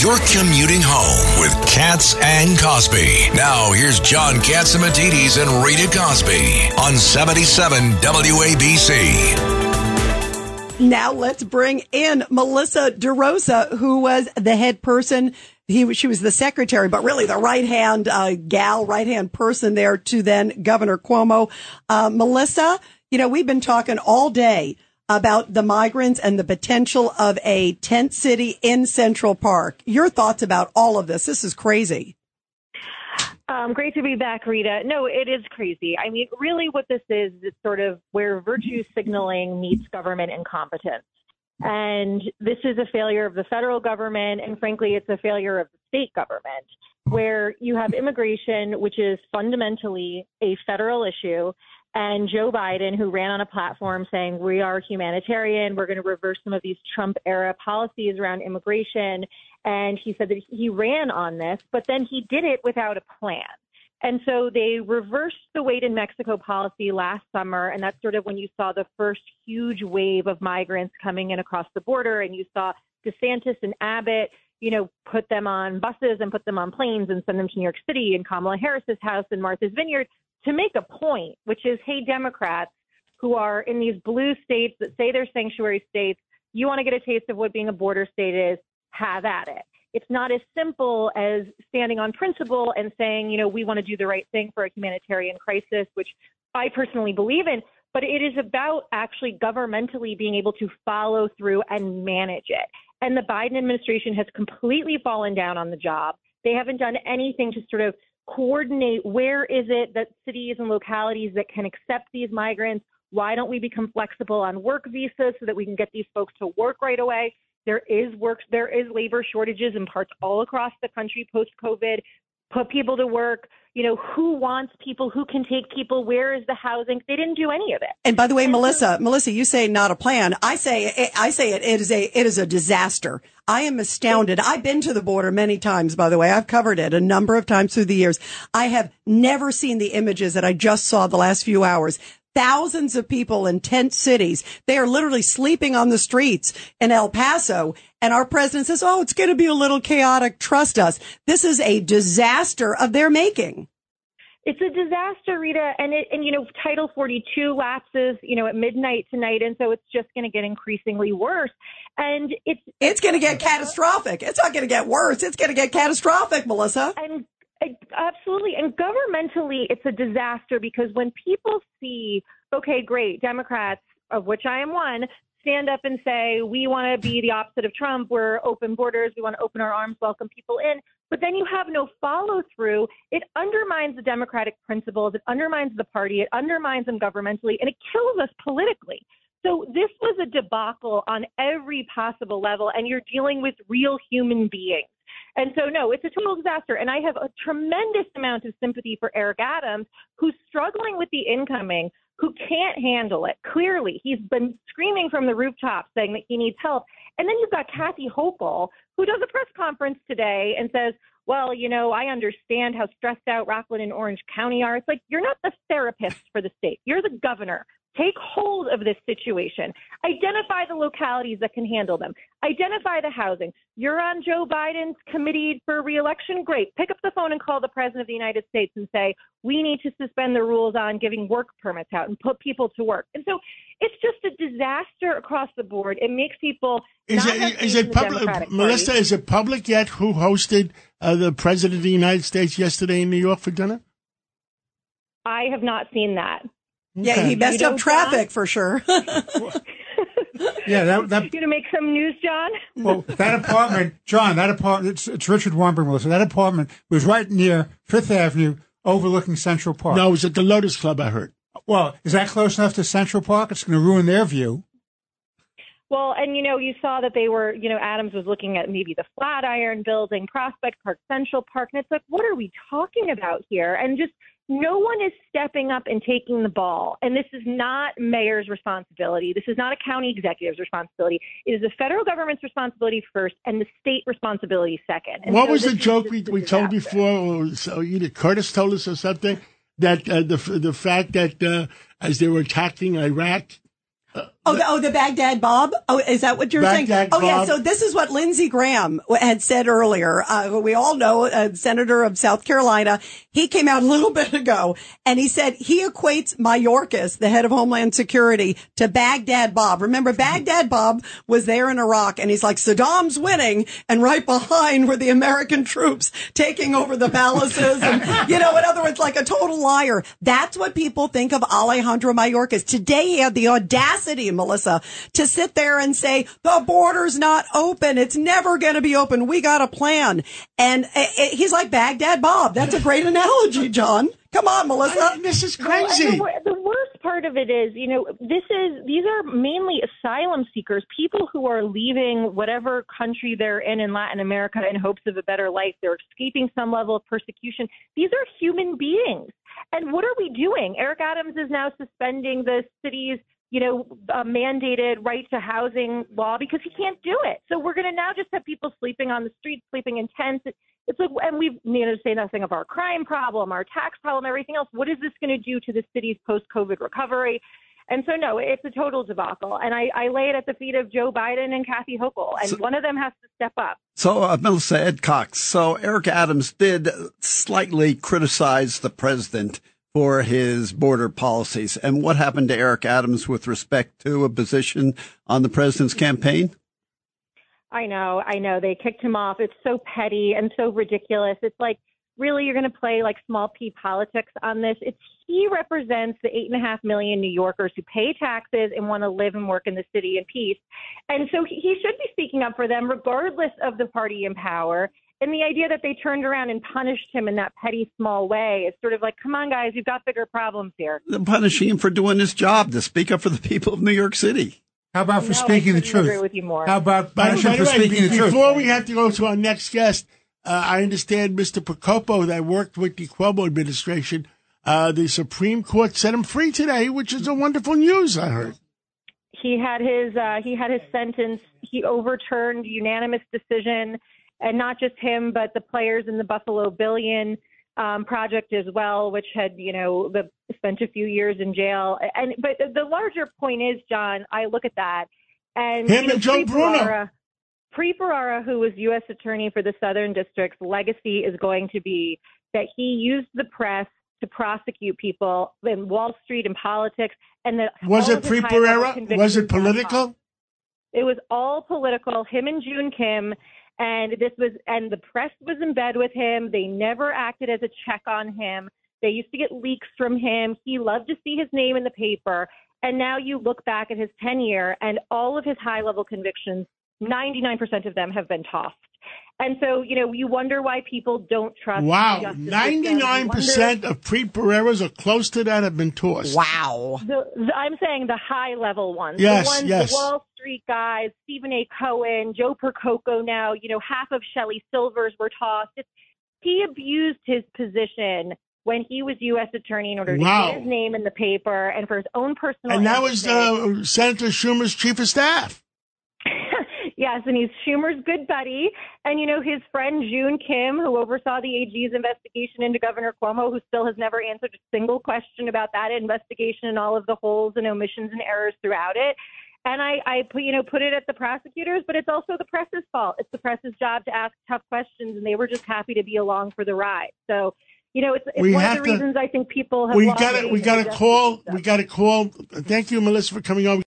You're commuting home with Cats and Cosby. Now, here's John Catsimatidis and Rita Cosby on 77 WABC. Now let's bring in Melissa DeRosa, who was the head person. He, she was the secretary, but really the right hand uh, gal, right hand person there to then Governor Cuomo. Uh, Melissa, you know, we've been talking all day about the migrants and the potential of a tent city in Central Park. Your thoughts about all of this? This is crazy. Um, great to be back, Rita. No, it is crazy. I mean, really, what this is is sort of where virtue signaling meets government incompetence. And this is a failure of the federal government, and frankly, it's a failure of the state government, where you have immigration, which is fundamentally a federal issue, and Joe Biden, who ran on a platform saying, We are humanitarian, we're going to reverse some of these Trump era policies around immigration. And he said that he ran on this, but then he did it without a plan. And so they reversed the wait in Mexico policy last summer. And that's sort of when you saw the first huge wave of migrants coming in across the border. And you saw DeSantis and Abbott, you know, put them on buses and put them on planes and send them to New York City and Kamala Harris's house and Martha's Vineyard to make a point, which is, hey, Democrats who are in these blue states that say they're sanctuary states, you want to get a taste of what being a border state is, have at it. It's not as simple as standing on principle and saying, you know, we want to do the right thing for a humanitarian crisis, which I personally believe in, but it is about actually governmentally being able to follow through and manage it. And the Biden administration has completely fallen down on the job. They haven't done anything to sort of coordinate where is it that cities and localities that can accept these migrants? Why don't we become flexible on work visas so that we can get these folks to work right away? There is work there is labor shortages in parts all across the country post covid put people to work you know, who wants people, who can take people, where is the housing? They didn't do any of it. And by the way, and Melissa, so, Melissa, you say not a plan. I say, I say it, it is a, it is a disaster. I am astounded. I've been to the border many times, by the way. I've covered it a number of times through the years. I have never seen the images that I just saw the last few hours thousands of people in tent cities. They are literally sleeping on the streets in El Paso. And our president says, Oh, it's going to be a little chaotic. Trust us. This is a disaster of their making. It's a disaster, Rita, and it, and you know Title 42 lapses, you know, at midnight tonight, and so it's just going to get increasingly worse. And it's it's going to get catastrophic. It's not going to get worse. It's going to get catastrophic, Melissa. And Absolutely. And governmentally, it's a disaster because when people see, okay, great, Democrats, of which I am one, stand up and say, we want to be the opposite of Trump. We're open borders. We want to open our arms, welcome people in. But then you have no follow through. It undermines the democratic principles. It undermines the party. It undermines them governmentally, and it kills us politically. So this was a debacle on every possible level, and you're dealing with real human beings. And so, no, it's a total disaster. And I have a tremendous amount of sympathy for Eric Adams, who's struggling with the incoming, who can't handle it. Clearly, he's been screaming from the rooftops saying that he needs help. And then you've got Kathy Hochul, who does a press conference today and says, well, you know, I understand how stressed out Rockland and Orange County are. It's like, you're not the therapist for the state. You're the governor. Take hold of this situation. Identify the localities that can handle them. Identify the housing. You're on Joe Biden's committee for reelection. Great. Pick up the phone and call the President of the United States and say, we need to suspend the rules on giving work permits out and put people to work. And so it's just a disaster across the board. It makes people. Is it, is it public? Melissa, is it public yet who hosted uh, the President of the United States yesterday in New York for dinner? I have not seen that. Yeah, he messed up traffic John? for sure. yeah, that, that you gonna make some news, John? well, that apartment, John, that apartment, it's, it's Richard Weinberg, Melissa. That apartment was right near Fifth Avenue, overlooking Central Park. No, it was at the Lotus Club. I heard. Well, is that close enough to Central Park? It's going to ruin their view. Well, and you know, you saw that they were, you know, Adams was looking at maybe the Flatiron building, Prospect Park, Central Park, and it's like, what are we talking about here? And just no one is stepping up and taking the ball. And this is not mayor's responsibility. This is not a county executive's responsibility. It is the federal government's responsibility first and the state responsibility second. And what so was the joke we, we told before? So either Curtis told us or something that uh, the the fact that uh, as they were attacking Iraq, uh, Oh, the, oh, the Baghdad Bob. Oh, is that what you're Baghdad saying? Oh, Bob. yeah. So this is what Lindsey Graham had said earlier. Uh, we all know, a senator of South Carolina. He came out a little bit ago and he said he equates Mayorkas, the head of Homeland Security, to Baghdad Bob. Remember, Baghdad Bob was there in Iraq and he's like, Saddam's winning. And right behind were the American troops taking over the palaces. And, you know, in other words, like a total liar. That's what people think of Alejandro Mayorkas. Today he had the audacity Melissa, to sit there and say, the border's not open. It's never going to be open. We got a plan. And uh, he's like Baghdad Bob. That's a great analogy, John. Come on, Melissa. I, this is crazy. Well, the, the, worst part of it is, you know, this is these are mainly asylum seekers, people who are leaving whatever country they're in in Latin America in hopes of a better life. They're escaping some level of persecution. These are human beings. And what are we doing? Eric Adams is now suspending the city's you know, a mandated right to housing law because he can't do it. So we're going to now just have people sleeping on the streets, sleeping in tents. It's like, and we've, you know, say nothing of our crime problem, our tax problem, everything else. What is this going to do to the city's post-COVID recovery? And so, no, it's a total debacle. And I, I lay it at the feet of Joe Biden and Kathy Hochul, and so, one of them has to step up. So, uh, Melissa Ed Cox. So, Eric Adams did slightly criticize the president for his border policies. And what happened to Eric Adams with respect to a position on the president's campaign? I know, I know. They kicked him off. It's so petty and so ridiculous. It's like, really, you're going to play like small p politics on this. It's he represents the eight and a half million New Yorkers who pay taxes and want to live and work in the city in peace. And so he should be speaking up for them, regardless of the party in power. And the idea that they turned around and punished him in that petty, small way is sort of like, come on, guys, you've got bigger problems here. They're punishing him for doing his job to speak up for the people of New York City. How about for no, speaking the truth? Agree with you more. How about punishing for way, speaking the truth? Before we have to go to our next guest, uh, I understand Mr. Percoco that worked with the Cuomo administration. Uh, the Supreme Court set him free today, which is a wonderful news. I heard he had his uh, he had his sentence. He overturned unanimous decision and not just him, but the players in the Buffalo Billion um, project as well, which had you know the, spent a few years in jail. And but the larger point is, John, I look at that and him you know, and Joe Bruno. Preet Bharara, who was U.S. Attorney for the Southern District's legacy is going to be that he used the press to prosecute people in Wall Street and politics. And that was it Preet Bharara? Was it political? It was all political. Him and Joon Kim and this was and the press was in bed with him. They never acted as a check on him. They used to get leaks from him. He loved to see his name in the paper. And now you look back at his tenure and all of his high level convictions 99% of them have been tossed and so, you know, you wonder why people don't trust. Wow, ninety-nine percent of Preet Bharara's or close to that have been tossed. Wow. The, the, I'm saying the high-level ones. Yes, the ones, yes. The Wall Street guys, Steven A. Cohen, Joe Percoco. Now, you know, half of Shelly Silver's were tossed. It's, he abused his position when he was U.S. attorney in order to wow. get his name in the paper and for his own personal. And that was uh, Senator Schumer's chief of staff. Yes, and he's Schumer's good buddy. And, you know, his friend Joon Kim, who oversaw the AG's investigation into Governor Cuomo, who still has never answered a single question about that investigation and all of the holes and omissions and errors throughout it. And I, I put, you know, put it at the prosecutors, but it's also the press's fault. It's the press's job to ask tough questions, and they were just happy to be along for the ride. So, you know, it's, it's one of the to, reasons I think people have. We got to, we got to call. System. We got to call. Thank you, Melissa, for coming on.